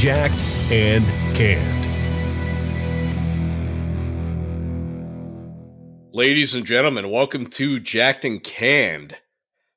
Jacked and Canned. Ladies and gentlemen, welcome to Jacked and Canned.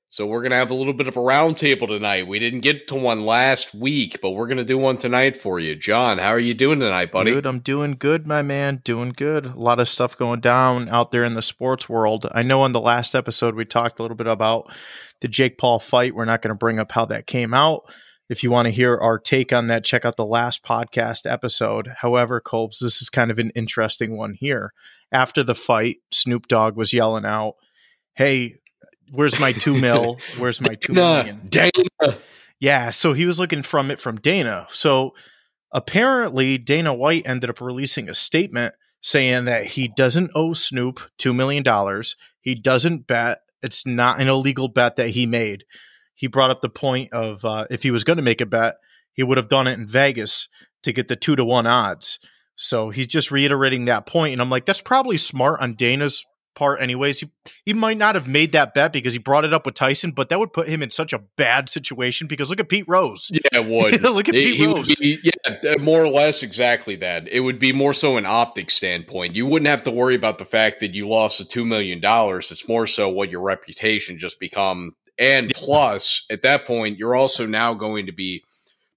So we're gonna have a little bit of a roundtable tonight. We didn't get to one last week, but we're gonna do one tonight for you. John, how are you doing tonight, buddy? Good, I'm doing good, my man. Doing good. A lot of stuff going down out there in the sports world. I know in the last episode we talked a little bit about the Jake Paul fight. We're not going to bring up how that came out. If you want to hear our take on that, check out the last podcast episode. However, Colbs, this is kind of an interesting one here. After the fight, Snoop Dogg was yelling out, Hey, where's my two mil? Where's my two two million? Dana. Yeah, so he was looking from it from Dana. So apparently, Dana White ended up releasing a statement saying that he doesn't owe Snoop $2 million. He doesn't bet. It's not an illegal bet that he made. He brought up the point of uh, if he was going to make a bet, he would have done it in Vegas to get the two to one odds. So he's just reiterating that point, and I'm like, that's probably smart on Dana's part anyways. He he might not have made that bet because he brought it up with Tyson, but that would put him in such a bad situation because look at Pete Rose. Yeah, it would. Look at Pete Rose. be- yeah, more or less exactly that. It would be more so an optic standpoint. You wouldn't have to worry about the fact that you lost the two million dollars. It's more so what your reputation just become. And plus, at that point, you're also now going to be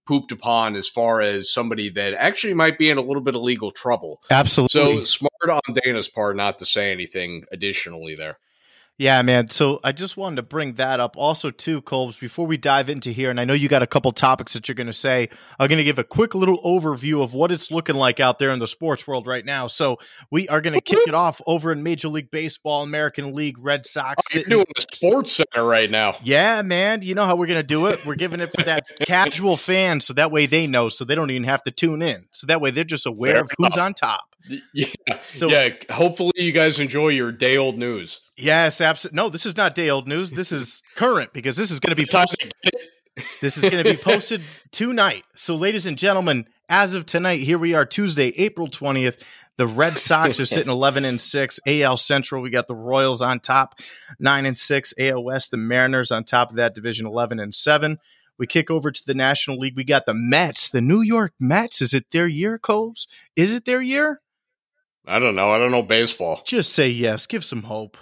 pooped upon as far as somebody that actually might be in a little bit of legal trouble. Absolutely. So smart on Dana's part not to say anything additionally there. Yeah, man. So I just wanted to bring that up. Also, too, Colbs, before we dive into here, and I know you got a couple topics that you're going to say, I'm going to give a quick little overview of what it's looking like out there in the sports world right now. So we are going to kick it off over in Major League Baseball, American League, Red Sox. Oh, you're doing the sports center right now. yeah, man. You know how we're going to do it? We're giving it for that casual fan so that way they know, so they don't even have to tune in. So that way they're just aware Fair of who's on top. Yeah, So- yeah. Hopefully, you guys enjoy your day old news. Yes, absolutely. No, this is not day old news. This is current because this is going to be posted to get it. This is going to be posted tonight. So, ladies and gentlemen, as of tonight, here we are, Tuesday, April 20th. The Red Sox are sitting 11 and 6. AL Central, we got the Royals on top, 9 and 6. AL West, the Mariners on top of that division, 11 and 7. We kick over to the National League. We got the Mets, the New York Mets. Is it their year, Coles? Is it their year? I don't know. I don't know baseball. Just say yes. Give some hope.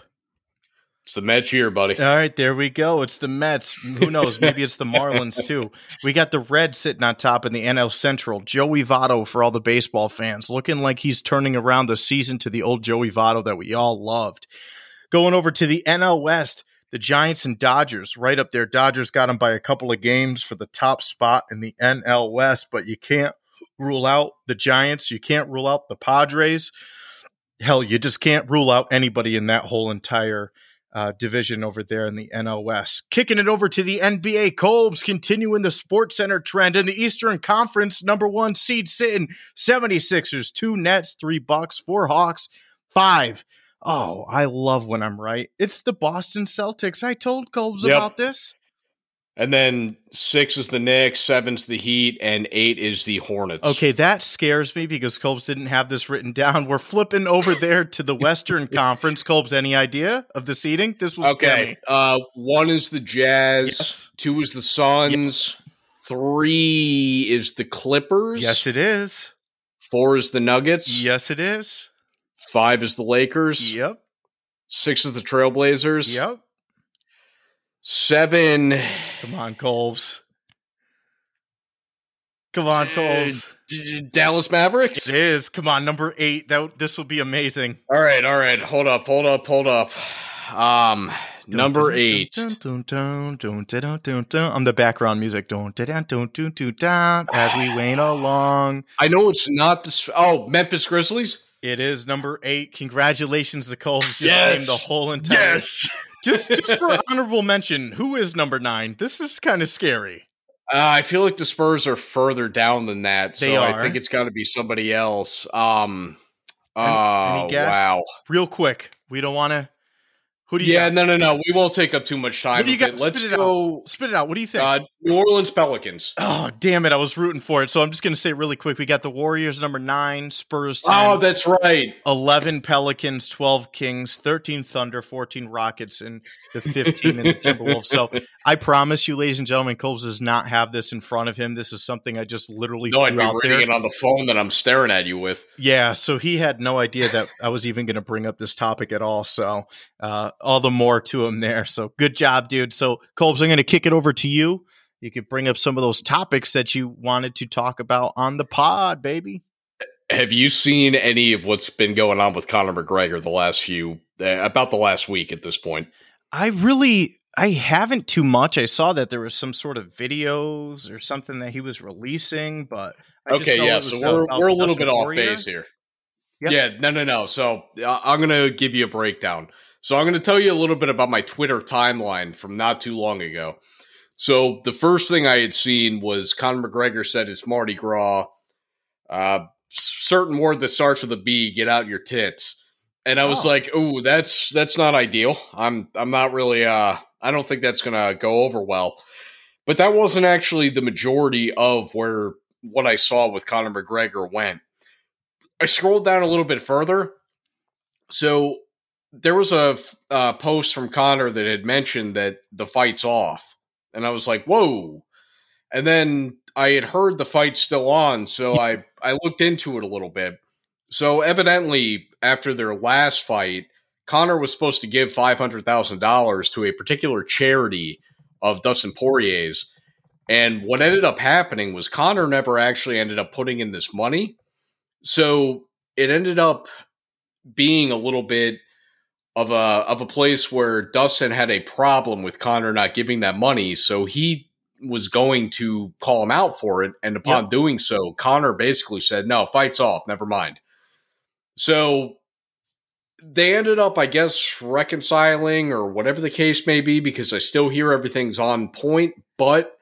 It's the Mets year, buddy. All right, there we go. It's the Mets. Who knows? Maybe it's the Marlins too. We got the Reds sitting on top in the NL Central. Joey Votto for all the baseball fans, looking like he's turning around the season to the old Joey Votto that we all loved. Going over to the NL West, the Giants and Dodgers right up there. Dodgers got them by a couple of games for the top spot in the NL West, but you can't rule out the Giants. You can't rule out the Padres. Hell, you just can't rule out anybody in that whole entire uh, division over there in the NL West. Kicking it over to the NBA, Colbs continuing the Sports Center trend in the Eastern Conference. Number one seed sitting 76ers, two Nets, three Bucks, four Hawks, five. Oh, I love when I'm right. It's the Boston Celtics. I told Colbs Yep. about this. And then six is the Knicks, seven's the Heat, and eight is the Hornets. Okay, that scares me because Colbs didn't have this written down. We're flipping over there to the Western Conference. Colbs, any idea of the seating? This was Okay. Uh, one is the Jazz. Yes. Two is the Suns. Three is the Clippers. Yes, it is. Four is the Nuggets. Yes, it is. Five is the Lakers. Yep. Six is the Trailblazers. Yep. Seven. Come on, Colbs. Come on, Colbs. D- Dallas Mavericks. It is. Come on, number eight. That this will be amazing. All right, all right. Hold up, hold up, hold up. Um, number eight. I'm the background music. As we wane along. I know it's not this. Oh, Memphis Grizzlies. It is number eight. Congratulations to Colbs. Just Yes. the whole entire. Just, just for honorable mention, who is number nine? This is kind of scary. Uh, I feel like the Spurs are further down than that, so They I think it's got to be somebody else. Um, Any- oh guess? wow, Real quick, we don't want to. Who do you Yeah, got? no, no, no. We won't take up too much time. What do you got? it. Let's Spit it go. Spit it out. What do you think? Uh, New Orleans Pelicans. oh, damn it. I was rooting for it. So I'm just going to say really quick. We got the Warriors number nine, Spurs 10, Oh, that's right. 11 Pelicans, 12 Kings, 13 Thunder, 14 Rockets, and the 15 and the Timberwolves. So I promise you, ladies and gentlemen, Coles does not have this in front of him. This is something I just literally No, I'd be reading there. it on the phone that I'm staring at you with. Yeah, so he had no idea that I was even going to bring up this topic at all. So, uh, all the more to him there. So, good job, dude. So, Colbs, I'm going to kick it over to you. You could bring up some of those topics that you wanted to talk about on the pod, baby. Have you seen any of what's been going on with Conor McGregor the last few, uh, about the last week at this point? I really, I haven't too much. I saw that there was some sort of videos or something that he was releasing, but I okay, yeah. So we're we're a little bit off base here. Yep. Yeah, no, no, no. So uh, I'm gonna give you a breakdown. So I'm gonna tell you a little bit about my Twitter timeline from not too long ago. So the first thing I had seen was Conor McGregor said it's Mardi Gras. Uh, certain word that starts with a B. Get out your tits. And I was Oh. like, "Ooh, that's that's not ideal. I'm I'm not really. Uh, I don't think that's gonna go over well." But that wasn't actually the majority of where what I saw with Conor McGregor went. I scrolled down a little bit further. So there was a uh, post from Conor that had mentioned that the fight's off. And I was like, whoa. And then I had heard the fight's still on. So I, I looked into it a little bit. So evidently, after their last fight, Conor was supposed to give $500,000 to a particular charity of Dustin Poirier's. And what ended up happening was Conor never actually ended up putting in this money. So it ended up being a little bit of a of a place where Dustin had a problem with Conor not giving that money, so he was going to call him out for it, and upon doing so, Conor basically said, "No, fights off, never mind." So they ended up, I guess, reconciling or whatever the case may be, because I still hear everything's on point, but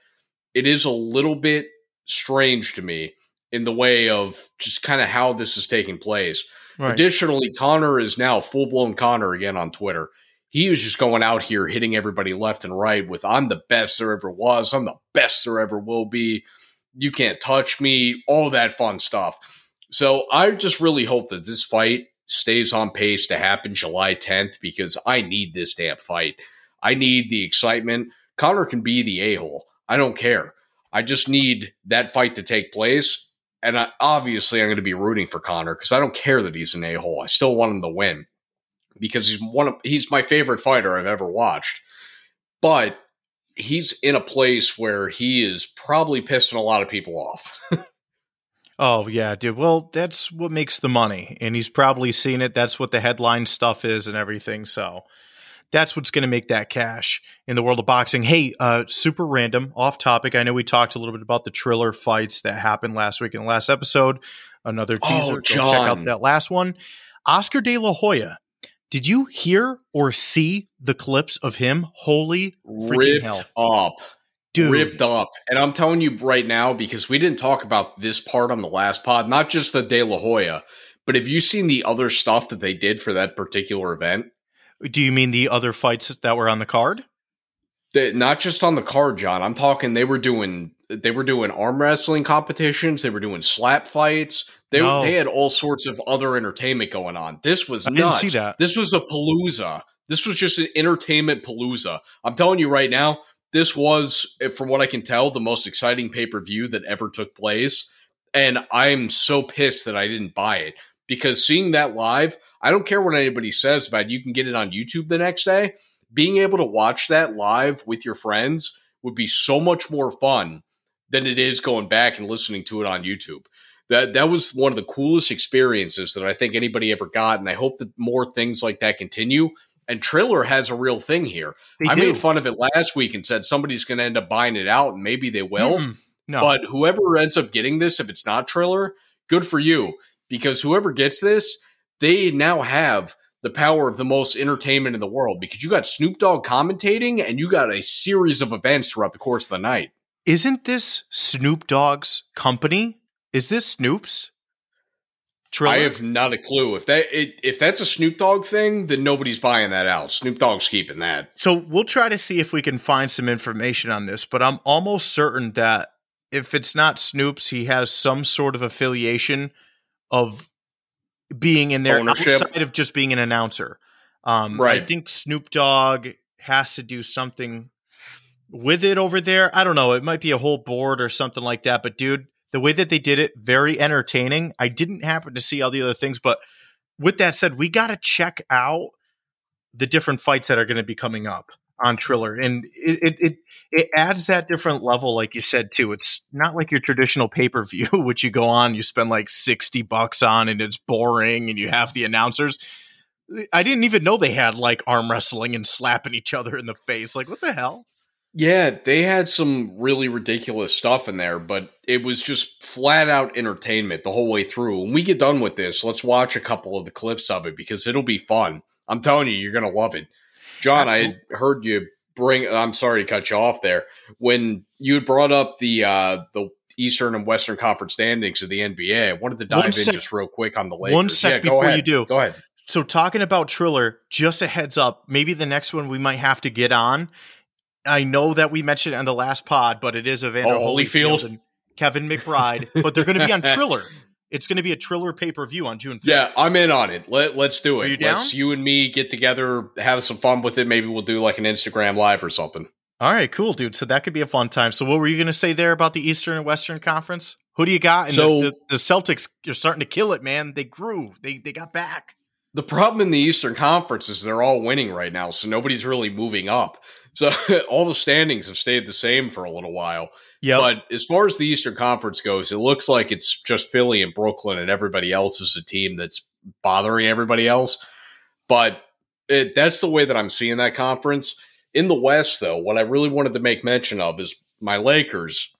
it is a little bit strange to me in the way of just kind of how this is taking place. Right. Additionally, Conor is now full blown Conor again on Twitter. He is just going out here hitting everybody left and right with I'm the best there ever was, I'm the best there ever will be. You can't touch me, all that fun stuff. So I just really hope that this fight stays on pace to happen July 10th because I need this damn fight. I need the excitement. Conor can be the a hole. I don't care. I just need that fight to take place. And I, obviously, I'm going to be rooting for Conor because I don't care that he's an a hole. I still want him to win because he's one of he's my favorite fighter I've ever watched. But he's in a place where he is probably pissing a lot of people off. Oh yeah, dude. Well, that's what makes the money, and he's probably seen it. That's what the headline stuff is, and everything. So that's what's going to make that cash in the world of boxing. Hey, uh, super random, off topic. I know we talked a little bit about the Triller fights that happened last week in the last episode. Another Oh, teaser. Go check out that last one. Oscar De La Hoya. Did you hear or see the clips of him? Holy ripped hell, up. dude! ripped up. And I'm telling you right now, because we didn't talk about this part on the last pod, not just the De La Hoya, but have you seen the other stuff that they did for that particular event? Do you mean the other fights that were on the card? They, not just on the card, John. I'm talking they were doing they were doing arm wrestling competitions, they were doing slap fights. They No. they had all sorts of other entertainment going on. This was I didn't nuts. see that. This was a palooza. This was just an entertainment palooza. I'm telling you right now, this was, eh, from what I can tell, the most exciting pay per view that ever took place. And I'm so pissed that I didn't buy it because seeing that live, I don't care what anybody says about it. You can get it on YouTube the next day. Being able to watch that live with your friends would be so much more fun than it is going back and listening to it on YouTube. That that was one of the coolest experiences that I think anybody ever got, and I hope that more things like that continue. And Triller has a real thing here. They I do. made fun of it last week and said somebody's going to end up buying it out, and maybe they will. Mm-mm. no, But whoever ends up getting this, if it's not Triller, good for you. Because whoever gets this, they now have the power of the most entertainment in the world. Because you got Snoop Dogg commentating and you got a series of events throughout the course of the night. Isn't this Snoop Dogg's company? Is this Snoop's? Triller? I have not a clue. If that it, if that's a Snoop Dogg thing, then nobody's buying that out. Snoop Dogg's keeping that. So we'll try to see if we can find some information on this, but I'm almost certain that if it's not Snoop's, he has some sort of affiliation of being in there Ownership. outside of just being an announcer. Um, Right. I think Snoop Dogg has to do something with it over there. I don't know. It might be a whole board or something like that. But dude, the way that they did it, very entertaining. I didn't happen to see all the other things, but with that said, we got to check out the different fights that are going to be coming up on Triller, and it, it it adds that different level, like you said too. It's not like your traditional pay per view, which you go on, you spend like sixty bucks on, and it's boring, and you have the announcers. I didn't even know they had like arm wrestling and slapping each other in the face. Like, what the hell? Yeah, they had some really ridiculous stuff in there, but it was just flat out entertainment the whole way through. When we get done with this, let's watch a couple of the clips of it because it'll be fun. I'm telling you, you're going to love it. John, I heard you bring I'm sorry to cut you off there. When you brought up the uh the Eastern and Western Conference standings of the NBA, I wanted to dive One in sec- just real quick on the Lakers. one sec Yeah, before you do. Go ahead. So talking about Triller, just a heads up, maybe the next one we might have to get on. I know that we mentioned it on the last pod, but it is Evander Oh, Holyfield? and Kevin McBride, but they're going to be on Triller. It's going to be a Triller pay per view on June 5th. Yeah, I'm in on it. Let Let's do it. Are you down? Let's you and me get together, have some fun with it. Maybe we'll do like an Instagram live or something. All right, cool, dude. So that could be a fun time. So what were you going to say there about the Eastern and Western Conference? Who do you got? And So- the, the, the Celtics, you're starting to kill it, man. They grew. They they got back. The problem in the Eastern Conference is they're all winning right now, so nobody's really moving up. So all the standings have stayed the same for a little while. Yeah, But as far as the Eastern Conference goes, it looks like it's just Philly and Brooklyn, and everybody else is a team that's bothering everybody else. But it, that's the way that I'm seeing that conference. In the West, though, what I really wanted to make mention of is my Lakers,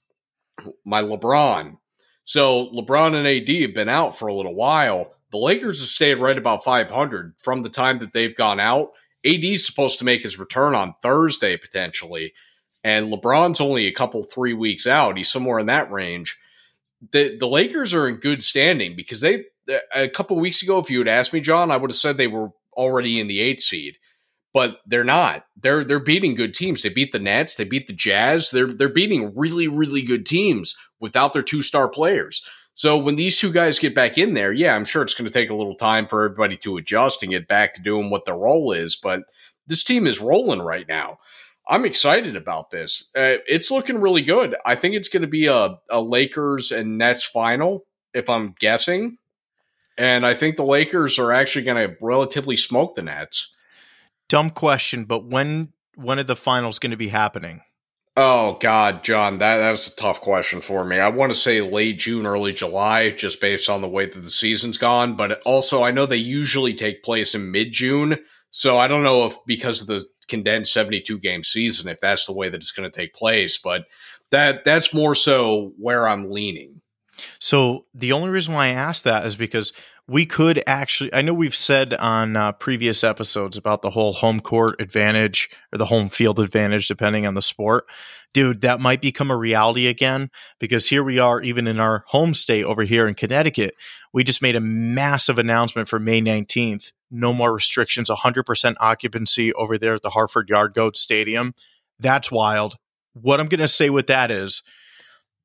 my LeBron. So LeBron and AD have been out for a little while. The Lakers have stayed right about 500 from the time that they've gone out. AD is supposed to make his return on Thursday potentially and LeBron's only a couple three weeks out. He's somewhere in that range. The the Lakers are in good standing because they a couple weeks ago, if you had asked me, John, I would have said they were already in the eighth seed, but they're not. They're they're beating good teams. They beat the Nets. They beat the Jazz. They're they're beating really really good teams without their two star players. So when these two guys get back in there, yeah, I'm sure it's going to take a little time for everybody to adjust and get back to doing what their role is. But this team is rolling right now. I'm excited about this. Uh, it's looking really good. I think it's going to be a, a Lakers and Nets final, if I'm guessing. And I think the Lakers are actually going to relatively smoke the Nets. dumb question, but when when are the finals going to be happening? Oh God, John, that that was a tough question for me. I want to say late June, early July, just based on the way that the season's gone. But also, I know they usually take place in mid June, so I don't know if because of the condensed seventy-two game season, if that's the way that it's going to take place. But that that's more so where I'm leaning. So the only reason why I asked that is because we could actually. I know we've said on uh, previous episodes about the whole home court advantage or the home field advantage, depending on the sport. Dude, that might become a reality again because here we are, even in our home state over here in Connecticut. We just made a massive announcement for May 19th. No more restrictions, 100% occupancy over there at the Hartford Yard Goat Stadium. That's wild. What I'm going to say with that is,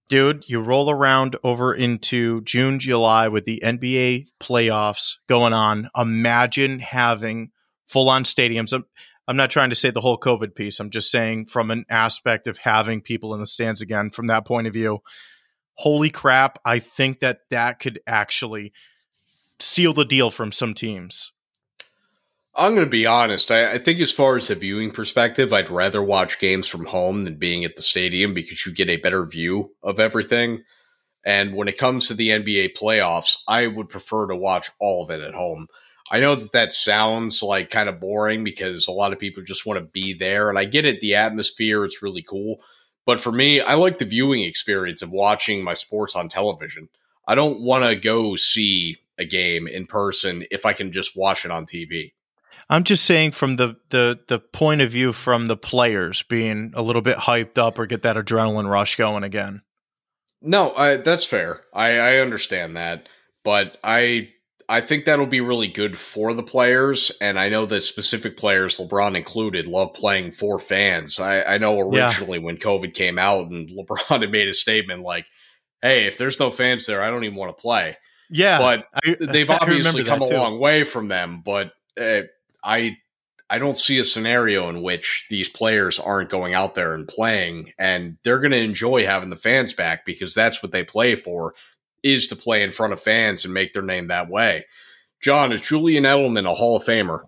dude, you roll around over into June, July with the NBA playoffs going on. Imagine having full on stadiums. I'm, I'm not trying to say the whole COVID piece. I'm just saying from an aspect of having people in the stands again, from that point of view. Holy crap. I think that that could actually seal the deal from some teams. I'm going to be honest. I, I think, as far as the viewing perspective, I'd rather watch games from home than being at the stadium because you get a better view of everything. And when it comes to the NBA playoffs, I would prefer to watch all of it at home. I know that that sounds like kind of boring because a lot of people just want to be there. And I get it, the atmosphere, it's really cool. But for me, I like the viewing experience of watching my sports on television. I don't want to go see a game in person if I can just watch it on TV. I'm just saying from the, the the point of view from the players being a little bit hyped up or get that adrenaline rush going again. No, I, that's fair. I, I understand that, but I I think that'll be really good for the players. And I know that specific players, LeBron included, love playing for fans. I, I know originally yeah. when COVID came out and LeBron had made a statement like, hey, if there's no fans there, I don't even want to play. Yeah. But I, they've obviously come a long way from them. But uh, I I don't see a scenario in which these players aren't going out there and playing, and they're going to enjoy having the fans back because that's what they play for, is to play in front of fans and make their name that way. John, is Julian Edelman a Hall of Famer?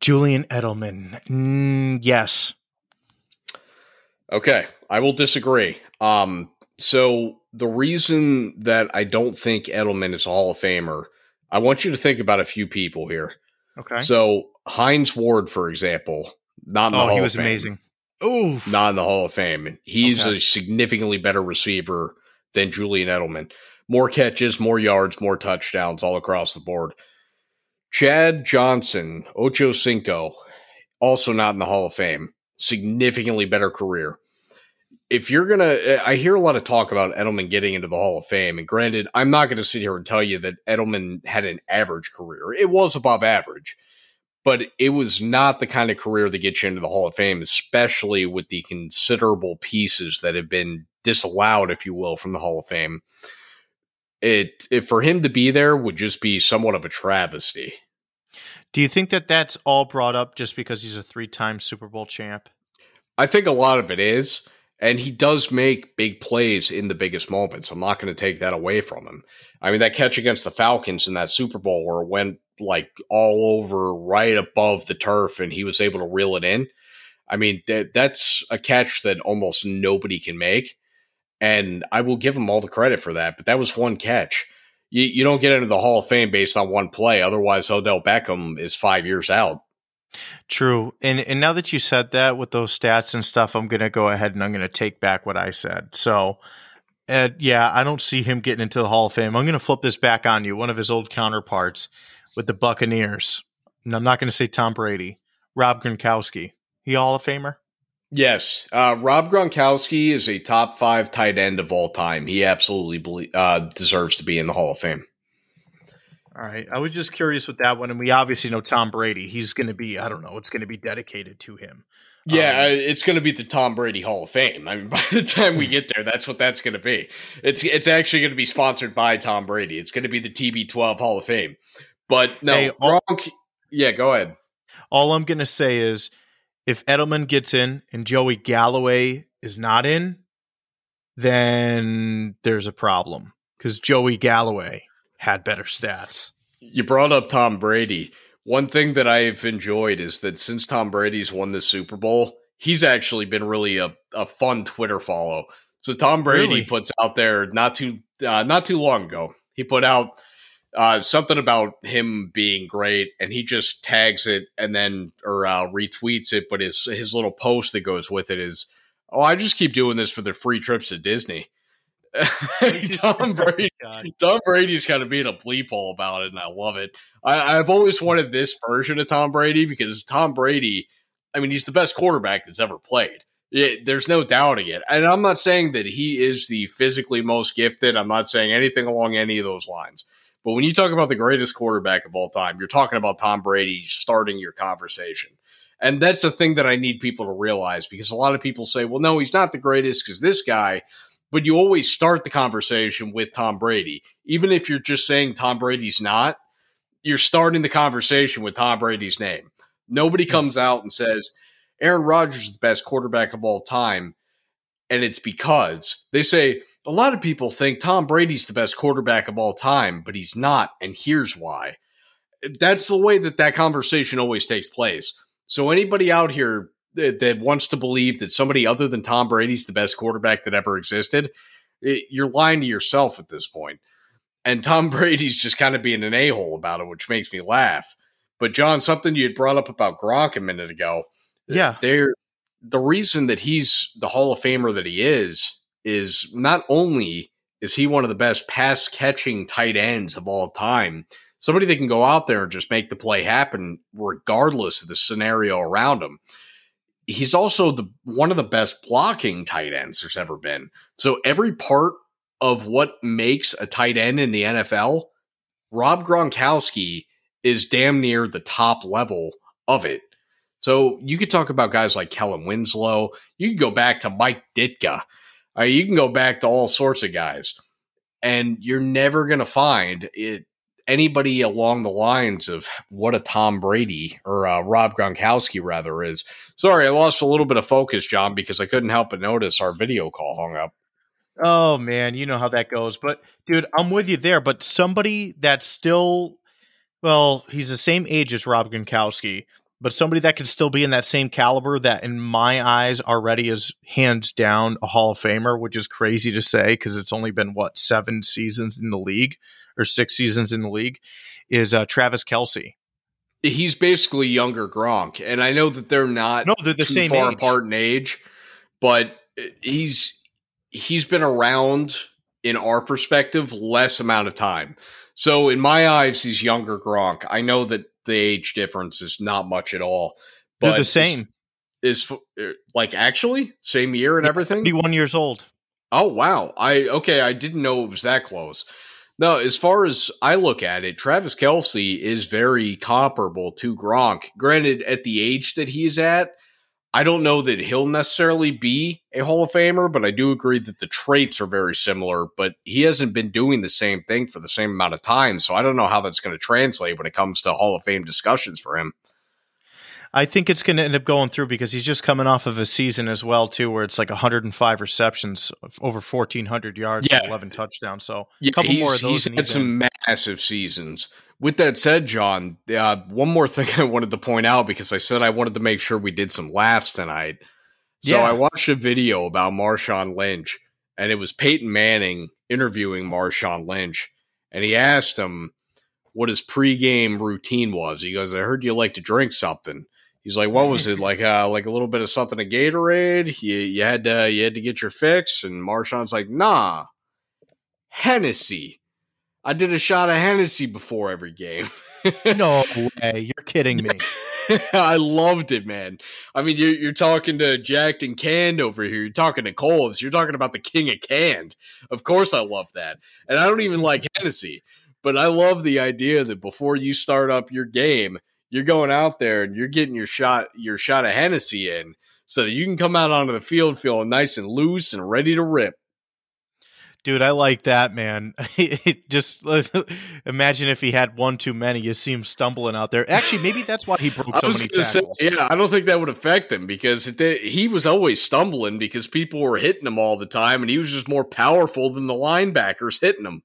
Julian Edelman, mm, yes. Okay, I will disagree. Um, so the reason that I don't think Edelman is a Hall of Famer, I want you to think about a few people here. Okay. So Hines Ward, for example, not in the oh, Hall he was of Fame. amazing. Oh, not in the Hall of Fame. He's okay. a significantly better receiver than Julian Edelman. More catches, more yards, more touchdowns all across the board. Chad Johnson, Ocho Cinco, also not in the Hall of Fame. Significantly better career. If you're gonna, eh, I hear a lot of talk about Edelman getting into the Hall of Fame, and granted, I'm not going to sit here and tell you that Edelman had an average career. It was above average, but it was not the kind of career that gets you into the Hall of Fame, especially with the considerable pieces that have been disallowed, if you will, from the Hall of Fame. It, it for him to be there would just be somewhat of a travesty. Do you think that that's all brought up just because he's a three-time Super Bowl champ? I think a lot of it is, and he does make big plays in the biggest moments. I'm not going to take that away from him. I mean, that catch against the Falcons in that Super Bowl where it went like all over right above the turf and he was able to reel it in. I mean, that that's a catch that almost nobody can make. And I will give him all the credit for that. But that was one catch. You, you don't get into the Hall of Fame based on one play. Otherwise, Odell Beckham is five years out. True. And and now that you said that with those stats and stuff, I'm gonna go ahead and I'm gonna take back what I said. So uh, yeah, I don't see him getting into the Hall of Fame. I'm gonna flip this back on you. One of his old counterparts with the Buccaneers. And I'm not going to say Tom Brady. Rob Gronkowski. He Hall of Famer? Yes. Uh, Rob Gronkowski is a top five tight end of all time. He absolutely uh, deserves to be in the Hall of Fame. All right. I was just curious with that one. And we obviously know Tom Brady. He's going to be, I don't know, it's going to be dedicated to him. Yeah, um, it's going to be the Tom Brady Hall of Fame. I mean, by the time we get there, that's what that's going to be. It's it's actually going to be sponsored by Tom Brady. It's going to be the TB12 Hall of Fame. But no, hey, all, Gronk. Yeah, go ahead. All I'm gonna say is, if Edelman gets in and Joey Galloway is not in, then there's a problem because Joey Galloway had better stats. You brought up Tom Brady. One thing that I've enjoyed is that since Tom Brady's won the Super Bowl, he's actually been really a, a fun Twitter follow. So Tom Brady really? puts out there not too uh, not too long ago. He put out uh, something about him being great, and he just tags it and then or uh, retweets it. But his his little post that goes with it is, "Oh, I just keep doing this for the free trips to Disney." Tom oh Brady, Tom Brady's kind of being a bleep hole about it, and I love it. I, I've always wanted this version of Tom Brady because Tom Brady, I mean, he's the best quarterback that's ever played. It, there's no doubting it. And I'm not saying that he is the physically most gifted. I'm not saying anything along any of those lines. But when you talk about the greatest quarterback of all time, you're talking about Tom Brady starting your conversation. And that's the thing that I need people to realize because a lot of people say, well, no, he's not the greatest because this guy, but you always start the conversation with Tom Brady. Even if you're just saying Tom Brady's not, you're starting the conversation with Tom Brady's name. Nobody hmm. comes out and says, Aaron Rodgers is the best quarterback of all time. And it's because they say, a lot of people think Tom Brady's the best quarterback of all time, but he's not, and here's why. That's the way that that conversation always takes place. So anybody out here that, that wants to believe that somebody other than Tom Brady's the best quarterback that ever existed, it, you're lying to yourself at this point. And Tom Brady's just kind of being an a hole about it, which makes me laugh. But John, something you had brought up about Gronk a minute ago. Uh, yeah, there. The reason that he's the Hall of Famer that he is is not only is he one of the best pass catching tight ends of all time, somebody that can go out there and just make the play happen regardless of the scenario around him. He's also the one of the best blocking tight ends there's ever been. So every part of what makes a tight end in the NFL, Rob Gronkowski is damn near the top level of it. So you could talk about guys like Kellen Winslow. You could go back to Mike Ditka. Uh, you can go back to all sorts of guys, and you're never going to find it anybody along the lines of what a Tom Brady or uh, Rob Gronkowski rather is. Sorry, I lost a little bit of focus, John, because I couldn't help but notice our video call hung up. Oh man, you know how that goes. But dude, I'm with you there. But somebody that's still, well, he's the same age as Rob Gronkowski, but somebody that could still be in that same caliber that in my eyes already is hands down a Hall of Famer, which is crazy to say because it's only been what seven seasons in the league or six seasons in the league, is uh, Travis Kelce. He's basically younger Gronk, and I know that they're not no, they're the too same far age. apart in age, but he's he's been around in our perspective less amount of time. So in my eyes, he's younger Gronk. I know that the age difference is not much at all. But They're the same. Is, is like actually same year and everything. Thirty-one years old. Oh wow! I okay. I didn't know it was that close. No, as far as I look at it, Travis Kelce is very comparable to Gronk. Granted, at the age that he's at, I don't know that he'll necessarily be a Hall of Famer, but I do agree that the traits are very similar. But he hasn't been doing the same thing for the same amount of time. So I don't know how that's going to translate when it comes to Hall of Fame discussions for him. I think it's going to end up going through because he's just coming off of a season as well too, where it's like 105 receptions, over 1,400 yards, Yeah. 11 touchdowns. So Yeah, a couple more of those. he's had he's in. some massive seasons. With that said, John, uh, one more thing I wanted to point out because I said I wanted to make sure we did some laughs tonight. So Yeah. I watched a video about Marshawn Lynch, and it was Peyton Manning interviewing Marshawn Lynch, and he asked him what his pregame routine was. He goes, "I heard you like to drink something." He's like, "What was it like? Uh, like a little bit of something of Gatorade? You you had to you had to get your fix." And Marshawn's like, "Nah, Hennessy. I did a shot of Hennessy before every game." No way. You're kidding me. I loved it, man. I mean, you're, you're talking to Jacked and Canned over here. You're talking to Coles. You're talking about the king of canned. Of course, I love that. And I don't even like Hennessy, but I love the idea that before you start up your game, you're going out there and you're getting your shot, your shot of Hennessy in, so that you can come out onto the field feeling nice and loose and ready to rip. Dude, I like that, man. It just imagine if he had one too many. You see him stumbling out there. Actually, maybe that's why he broke so many to say, yeah, I don't think that would affect him because it, he was always stumbling because people were hitting him all the time, and he was just more powerful than the linebackers hitting him.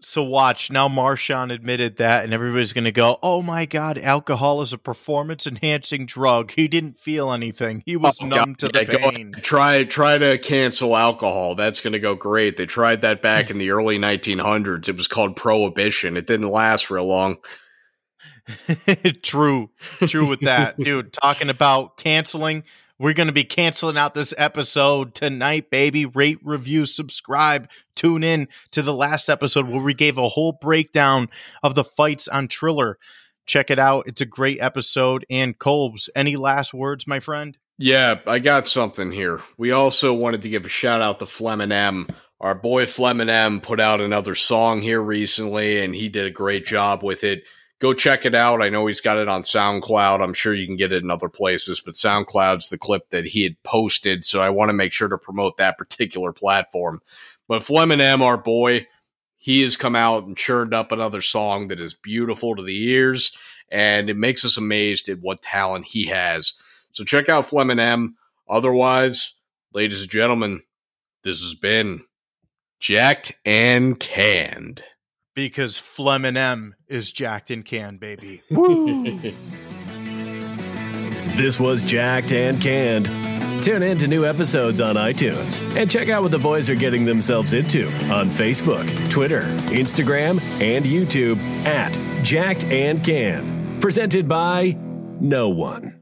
So watch now. Marshawn admitted that, and everybody's going to go, "Oh my god, alcohol is a performance-enhancing drug. He didn't feel anything. He was Oh, numb God, to yeah, the pain." Try try to cancel alcohol. That's going to go great. They tried that back in the early 1900s. It was called prohibition. It didn't last real long. true, true with that, dude. Talking about canceling, we're going to be canceling out this episode tonight, baby. Rate, review, subscribe, tune in to the last episode where we gave a whole breakdown of the fights on Triller. Check it out; it's a great episode. And Colbs, any last words, my friend? Yeah, I got something here. We also wanted to give a shout out to Flemin M. Our boy Flemin M put out another song here recently, and he did a great job with it. Go check it out. I know he's got it on SoundCloud. I'm sure you can get it in other places, but SoundCloud's the clip that he had posted, so I want to make sure to promote that particular platform. But Flemin M, our boy, he has come out and churned up another song that is beautiful to the ears, and it makes us amazed at what talent he has. So check out Flemin M. Otherwise, ladies and gentlemen, this has been Jacked and Canned. Because Flem and M is jacked and can, baby. This was Jacked and Canned. Tune in to new episodes on iTunes and check out what the boys are getting themselves into on Facebook, Twitter, Instagram, and YouTube at Jacked and Canned. Presented by no one.